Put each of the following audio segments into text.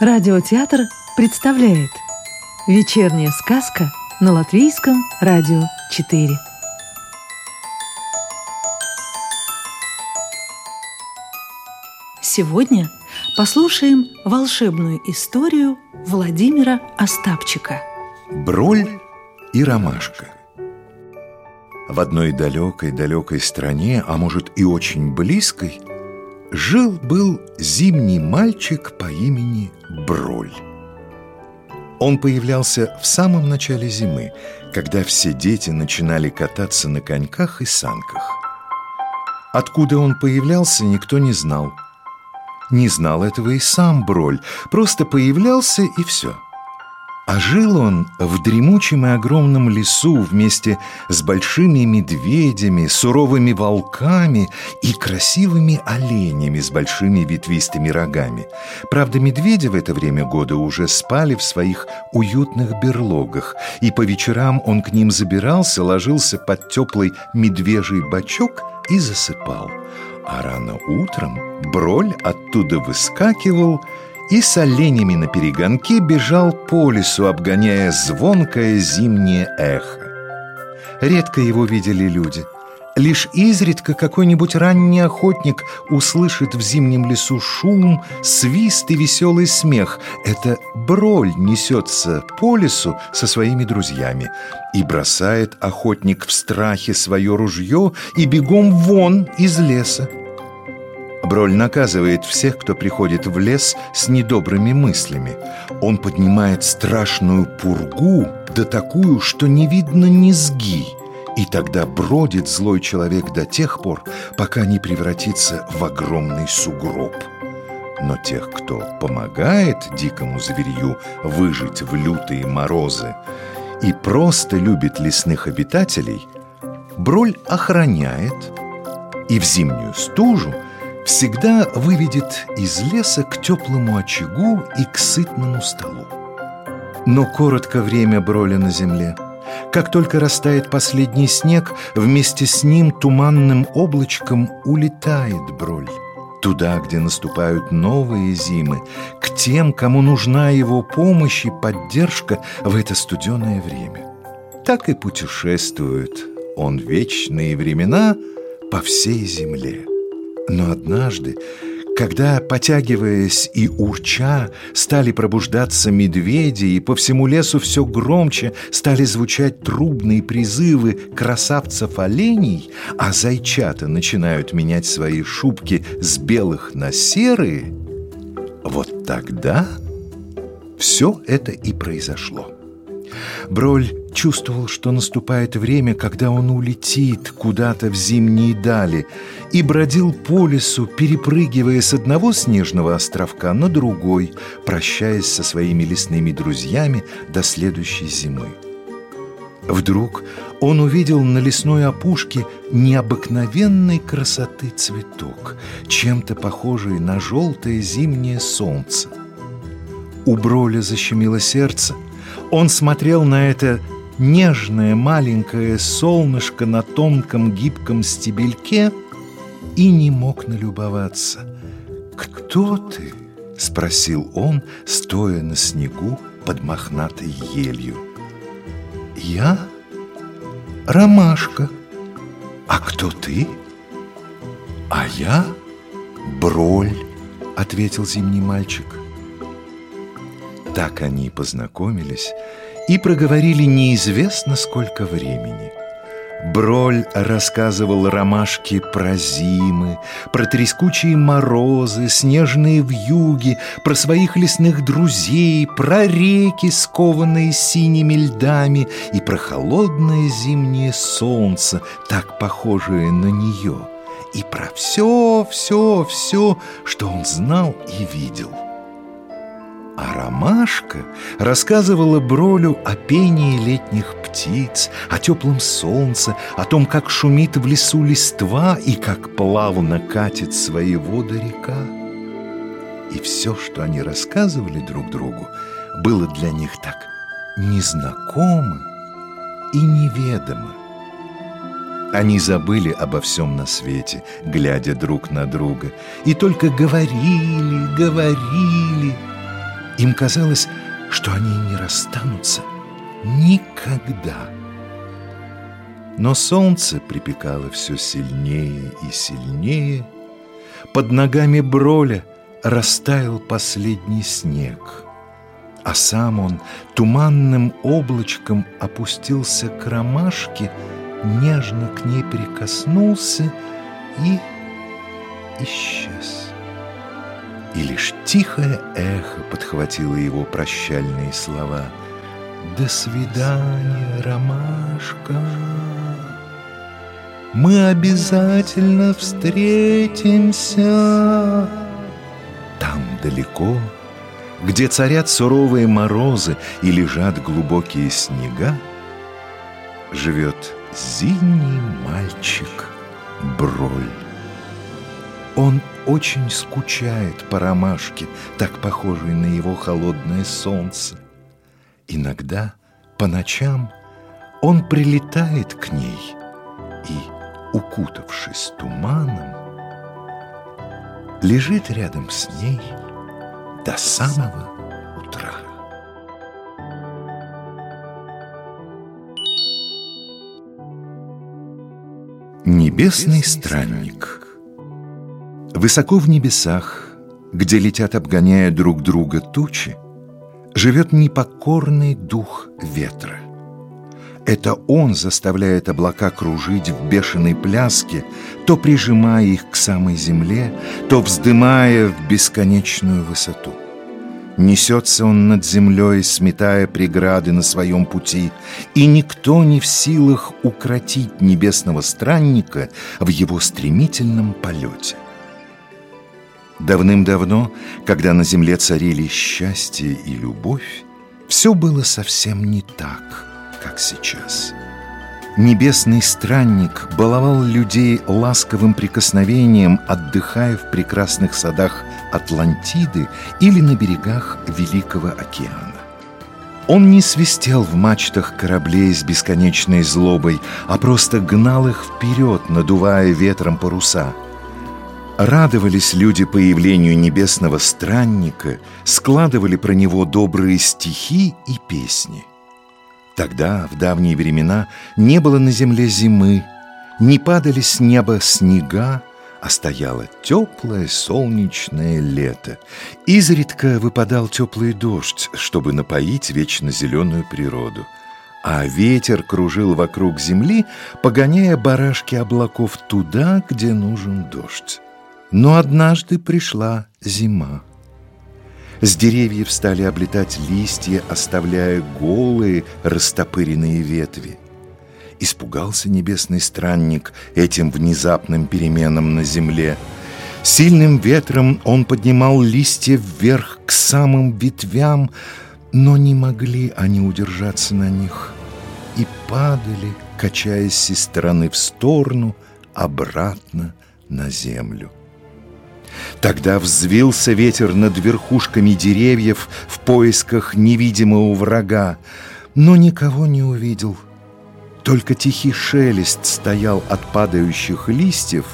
Радиотеатр представляет Вечерняя сказка на Латвийском радио 4 Сегодня послушаем волшебную историю Владимира Остапчика. Броль и ромашка. В одной далекой-далекой стране, а может и очень близкой, Жил-был зимний мальчик по имени Броль. Он появлялся в самом начале зимы, когда все дети начинали кататься на коньках и санках. Откуда он появлялся, никто не знал. Не знал этого и сам Броль, просто появлялся и все – а жил он в дремучем и огромном лесу вместе с большими медведями, суровыми волками и красивыми оленями с большими ветвистыми рогами. Правда, медведи в это время года уже спали в своих уютных берлогах, и по вечерам он к ним забирался, ложился под теплый медвежий бочок и засыпал. А рано утром Броль оттуда выскакивал – и с оленями на перегонке бежал по лесу, обгоняя звонкое зимнее эхо. Редко его видели люди. Лишь изредка какой-нибудь ранний охотник услышит в зимнем лесу шум, свист и веселый смех. Это броль несется по лесу со своими друзьями. И бросает охотник в страхе свое ружье и бегом вон из леса. Броль наказывает всех, кто приходит в лес с недобрыми мыслями. Он поднимает страшную пургу, да такую, что не видно низги. И тогда бродит злой человек до тех пор, пока не превратится в огромный сугроб. Но тех, кто помогает дикому зверью выжить в лютые морозы и просто любит лесных обитателей, Броль охраняет и в зимнюю стужу – всегда выведет из леса к теплому очагу и к сытному столу. Но коротко время броля на земле. Как только растает последний снег, вместе с ним туманным облачком улетает броль. Туда, где наступают новые зимы, к тем, кому нужна его помощь и поддержка в это студеное время. Так и путешествует он вечные времена по всей земле. Но однажды, когда, потягиваясь и урча, стали пробуждаться медведи, и по всему лесу все громче стали звучать трубные призывы красавцев-оленей, а зайчата начинают менять свои шубки с белых на серые, вот тогда все это и произошло. Броль чувствовал, что наступает время, когда он улетит куда-то в зимние дали, и бродил по лесу, перепрыгивая с одного снежного островка на другой, прощаясь со своими лесными друзьями до следующей зимы. Вдруг он увидел на лесной опушке необыкновенной красоты цветок, чем-то похожий на желтое зимнее солнце. У Броля защемило сердце – он смотрел на это нежное маленькое солнышко на тонком гибком стебельке и не мог налюбоваться. «Кто ты?» — спросил он, стоя на снегу под мохнатой елью. «Я Ромашка. А кто ты?» «А я Броль», — ответил зимний мальчик. Так они познакомились и проговорили неизвестно сколько времени. Броль рассказывал ромашке про зимы, про трескучие морозы, снежные вьюги, про своих лесных друзей, про реки, скованные синими льдами, и про холодное зимнее солнце, так похожее на нее, и про все, все, все, что он знал и видел. А ромашка рассказывала Бролю о пении летних птиц, о теплом солнце, о том, как шумит в лесу листва и как плавно катит свои воды река. И все, что они рассказывали друг другу, было для них так незнакомо и неведомо. Они забыли обо всем на свете, глядя друг на друга, и только говорили, говорили – Им казалось, что они не расстанутся никогда. Но солнце припекало все сильнее и сильнее. Под ногами Броля растаял последний снег, а сам он туманным облачком опустился к ромашке, нежно к ней прикоснулся и исчез. И лишь тихое эхо подхватило его прощальные слова «До свидания, ромашка!» Мы обязательно встретимся. Там далеко, где царят суровые морозы и лежат глубокие снега, живет зимний мальчик Броль. Он очень скучает по ромашке, так похожей на его холодное солнце. Иногда по ночам он прилетает к ней и укутавшись туманом, лежит рядом с ней до самого утра. Небесный странник Высоко в небесах, где летят, обгоняя друг друга тучи, живет непокорный дух ветра. Это он заставляет облака кружить в бешеной пляске, то прижимая их к самой земле, то вздымая в бесконечную высоту. Несется он над землей, сметая преграды на своем пути, и никто не в силах укротить небесного странника в его стремительном полете. Давным-давно, когда на земле царили счастье и любовь, все было совсем не так — как сейчас. Небесный странник баловал людей ласковым прикосновением, отдыхая в прекрасных садах Атлантиды или на берегах Великого океана. Он не свистел в мачтах кораблей с бесконечной злобой, а просто гнал их вперед, надувая ветром паруса. Радовались люди появлению небесного странника, складывали про него добрые стихи и песни. Тогда, в давние времена, не было на земле зимы, не падали с неба снега, а стояло теплое солнечное лето. Изредка выпадал теплый дождь, чтобы напоить вечно зеленую природу. А ветер кружил вокруг земли, погоняя барашки облаков туда, где нужен дождь. Но однажды пришла зима. С деревьев стали облетать листья, оставляя голые растопыренные ветви. Испугался небесный странник этим внезапным переменам на земле. Сильным ветром он поднимал листья вверх к самым ветвям, но не могли они удержаться на них и падали, качаясь из стороны в сторону, обратно на землю. Тогда взвился ветер над верхушками деревьев в поисках невидимого врага, но никого не увидел. Только тихий шелест стоял от падающих листьев,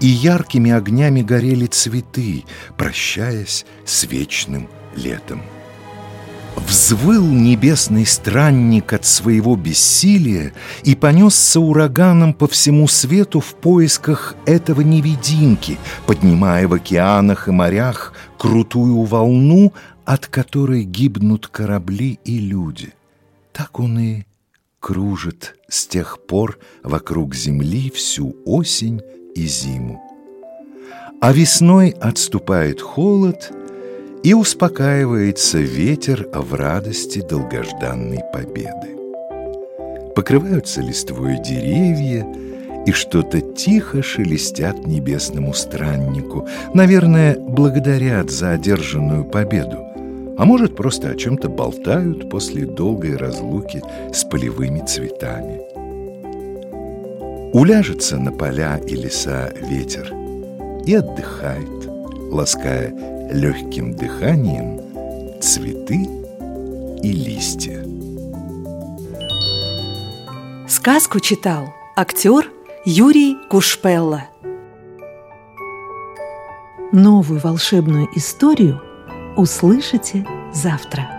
и яркими огнями горели цветы, прощаясь с вечным летом. Взвыл небесный странник от своего бессилия и понесся ураганом по всему свету в поисках этого невидимки, поднимая в океанах и морях крутую волну, от которой гибнут корабли и люди. Так он и кружит с тех пор вокруг Земли всю осень и зиму. А весной отступает холод — и успокаивается ветер в радости долгожданной победы. Покрываются листвой деревья, и что-то тихо шелестят небесному страннику. Наверное, благодарят за одержанную победу. А может, просто о чем-то болтают после долгой разлуки с полевыми цветами. Уляжется на поля и леса ветер и отдыхает, лаская легким дыханием цветы и листья. Сказку читал актер Юрий Кушпелла. Новую волшебную историю услышите завтра.